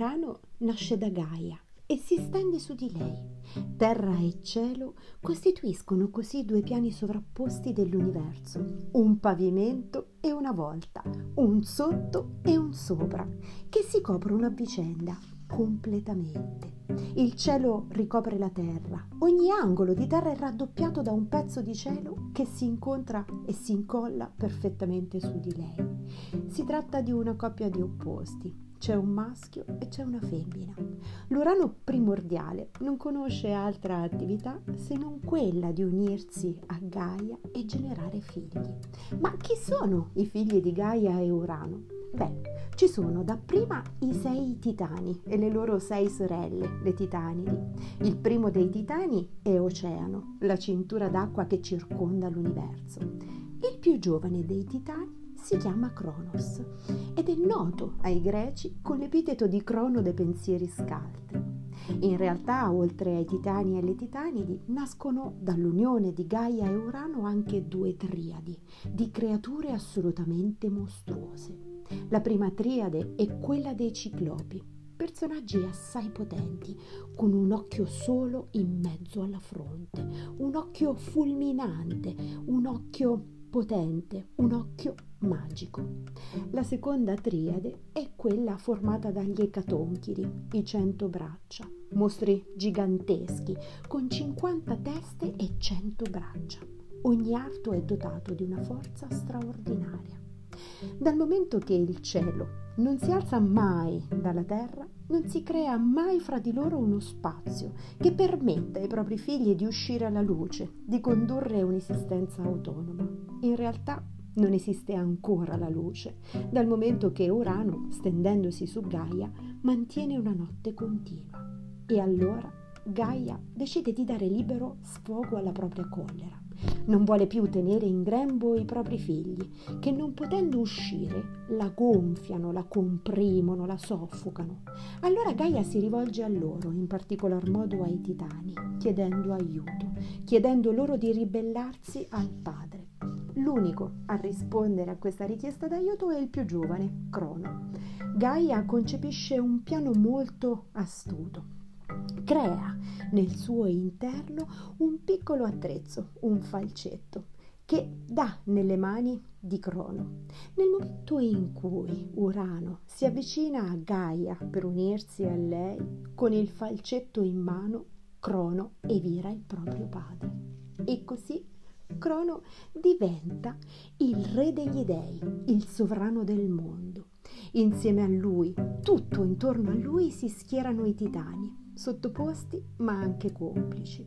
Urano nasce da Gaia e si stende su di lei. Terra e cielo costituiscono così due piani sovrapposti dell'universo, un pavimento e una volta, un sotto e un sopra, che si coprono a vicenda completamente. Il cielo ricopre la terra, ogni angolo di terra è raddoppiato da un pezzo di cielo che si incontra e si incolla perfettamente su di lei. Si tratta di una coppia di opposti, c'è un maschio e c'è una femmina. L'urano primordiale non conosce altra attività se non quella di unirsi a Gaia e generare figli. Ma chi sono i figli di Gaia e Urano? Beh, ci sono dapprima i sei titani e le loro sei sorelle, le titanidi. Il primo dei titani è Oceano, la cintura d'acqua che circonda l'universo. Il più giovane dei titani si chiama Cronos ed è noto ai greci con l'epiteto di Crono dei pensieri scaltri. In realtà, oltre ai titani e alle titanidi, nascono dall'unione di Gaia e Urano anche due triadi di creature assolutamente mostruose. La prima triade è quella dei ciclopi, personaggi assai potenti, con un occhio solo in mezzo alla fronte, un occhio fulminante, un occhio potente, un occhio magico. La seconda triade è quella formata dagli ecatonchiri, i cento braccia, mostri giganteschi con 50 teste e 100 braccia. Ogni arto è dotato di una forza straordinaria. Dal momento che il cielo non si alza mai dalla terra, non si crea mai fra di loro uno spazio che permetta ai propri figli di uscire alla luce, di condurre un'esistenza autonoma. In realtà non esiste ancora la luce, dal momento che Urano, stendendosi su Gaia, mantiene una notte continua. E allora Gaia decide di dare libero sfogo alla propria collera. Non vuole più tenere in grembo i propri figli, che non potendo uscire la gonfiano, la comprimono, la soffocano. Allora Gaia si rivolge a loro, in particolar modo ai titani, chiedendo aiuto, chiedendo loro di ribellarsi al padre. L'unico a rispondere a questa richiesta d'aiuto è il più giovane, Crono. Gaia concepisce un piano molto astuto crea nel suo interno un piccolo attrezzo, un falcetto, che dà nelle mani di Crono. Nel momento in cui Urano si avvicina a Gaia per unirsi a lei, con il falcetto in mano, Crono evira il proprio padre. E così Crono diventa il re degli dei, il sovrano del mondo. Insieme a lui, tutto intorno a lui si schierano i titani, sottoposti ma anche complici.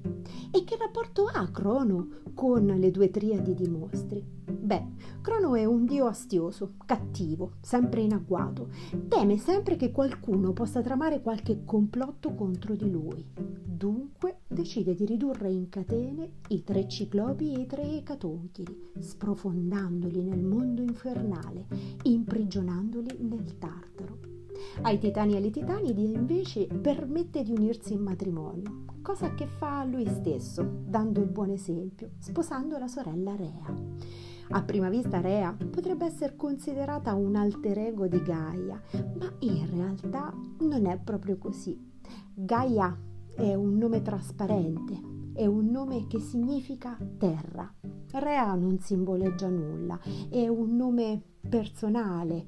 E che rapporto ha Crono con le due triadi di mostri? Beh, Crono è un dio astioso, cattivo, sempre in agguato. Teme sempre che qualcuno possa tramare qualche complotto contro di lui. Dunque decide di ridurre in catene i tre ciclopi e i tre ecatonchiri, sprofondandoli nel mondo infernale, imprigionandoli nel Tartaro. Ai titani e alle titanidi invece permette di unirsi in matrimonio, cosa che fa lui stesso, dando il buon esempio, sposando la sorella Rea. A prima vista Rea potrebbe essere considerata un alter ego di Gaia, ma in realtà non è proprio così. Gaia è un nome trasparente, è un nome che significa terra. Rea non simboleggia nulla, è un nome personale,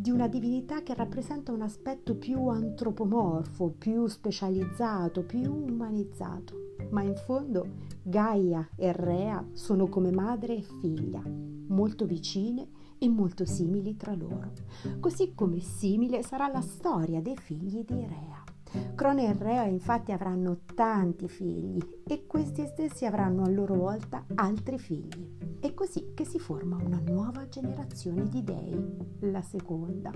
di una divinità che rappresenta un aspetto più antropomorfo, più specializzato, più umanizzato. Ma in fondo Gaia e Rea sono come madre e figlia, molto vicine e molto simili tra loro. Così come simile sarà la storia dei figli di Rea. Crone e Rea infatti avranno tanti figli e questi stessi avranno a loro volta altri figli. È così che si forma una nuova generazione di dei, la seconda.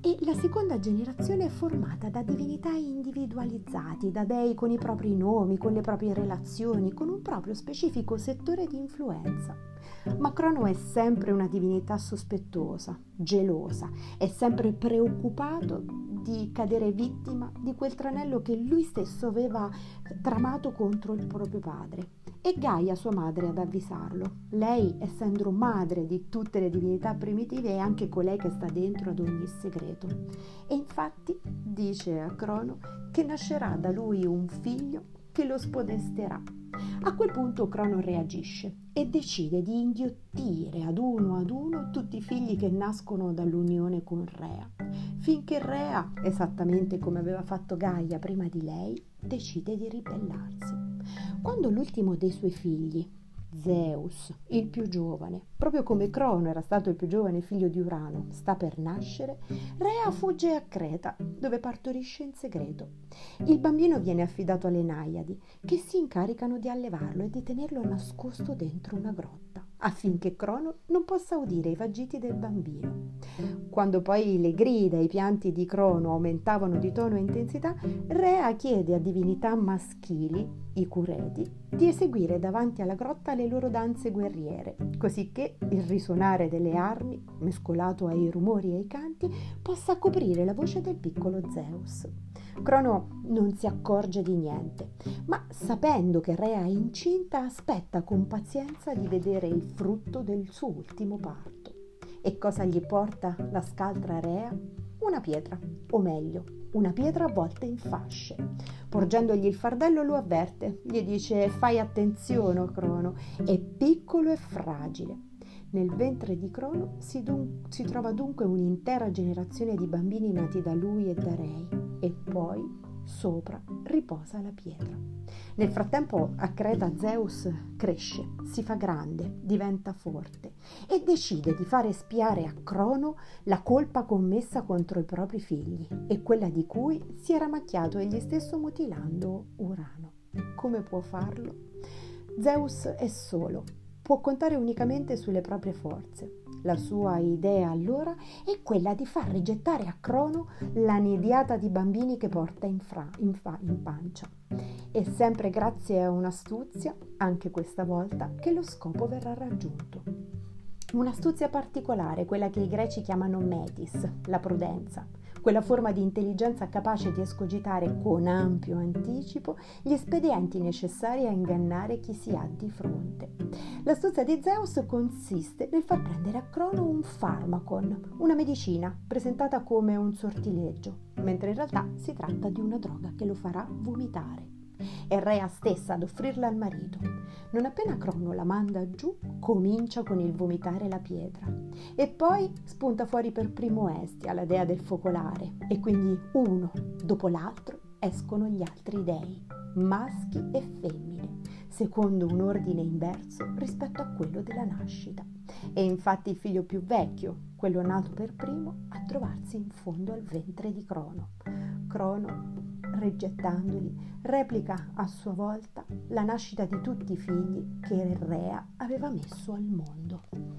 E la seconda generazione è formata da divinità individualizzati, da dei con i propri nomi, con le proprie relazioni, con un proprio specifico settore di influenza. Ma Crono è sempre una divinità sospettosa, gelosa, è sempre preoccupato di cadere vittima di di quel tranello che lui stesso aveva tramato contro il proprio padre. E Gaia, sua madre, ad avvisarlo. Lei, essendo madre di tutte le divinità primitive, è anche colei che sta dentro ad ogni segreto. E infatti dice a Crono che nascerà da lui un figlio che lo spodesterà. A quel punto Crono reagisce e decide di inghiottire ad uno ad uno tutti i figli che nascono dall'unione con Rea, finché Rea, esattamente come aveva fatto Gaia prima di lei, decide di ribellarsi. Quando l'ultimo dei suoi figli, Zeus, il più giovane, proprio come Crono era stato il più giovane figlio di Urano, sta per nascere, Rea fugge a Creta, dove partorisce in segreto. Il bambino viene affidato alle Naiadi, che si incaricano di allevarlo e di tenerlo nascosto dentro una grotta affinché Crono non possa udire i vagiti del bambino. Quando poi le grida e i pianti di Crono aumentavano di tono e intensità, Rea chiede a divinità maschili, i cureti, di eseguire davanti alla grotta le loro danze guerriere, così che il risuonare delle armi, mescolato ai rumori e ai canti, possa coprire la voce del piccolo Zeus. Crono non si accorge di niente, ma sapendo che Rea è incinta aspetta con pazienza di vedere il frutto del suo ultimo parto. E cosa gli porta la scaltra Rea? Una pietra, o meglio, una pietra avvolta in fasce. Porgendogli il fardello lo avverte, gli dice fai attenzione Crono, è piccolo e fragile. Nel ventre di Crono si, dun- si trova dunque un'intera generazione di bambini nati da lui e da Rei e poi sopra riposa la pietra. Nel frattempo a Creta Zeus cresce, si fa grande, diventa forte e decide di fare spiare a Crono la colpa commessa contro i propri figli e quella di cui si era macchiato egli stesso mutilando Urano. Come può farlo? Zeus è solo, può contare unicamente sulle proprie forze. La sua idea allora è quella di far rigettare a Crono la nidiata di bambini che porta in, fra, in, fa, in pancia. E sempre grazie a un'astuzia, anche questa volta, che lo scopo verrà raggiunto. Un'astuzia particolare, quella che i greci chiamano metis, la prudenza quella forma di intelligenza capace di escogitare con ampio anticipo gli espedienti necessari a ingannare chi si ha di fronte. L'astuzia di Zeus consiste nel far prendere a Crono un farmacon, una medicina presentata come un sortileggio, mentre in realtà si tratta di una droga che lo farà vomitare. È Rea stessa ad offrirla al marito. Non appena Crono la manda giù, comincia con il vomitare la pietra. E poi spunta fuori per primo Estia, la dea del focolare, e quindi uno dopo l'altro escono gli altri dei, maschi e femmine, secondo un ordine inverso rispetto a quello della nascita. E infatti il figlio più vecchio, quello nato per primo, a trovarsi in fondo al ventre di Crono. Crono rigettandoli, replica a sua volta la nascita di tutti i figli che Rea aveva messo al mondo.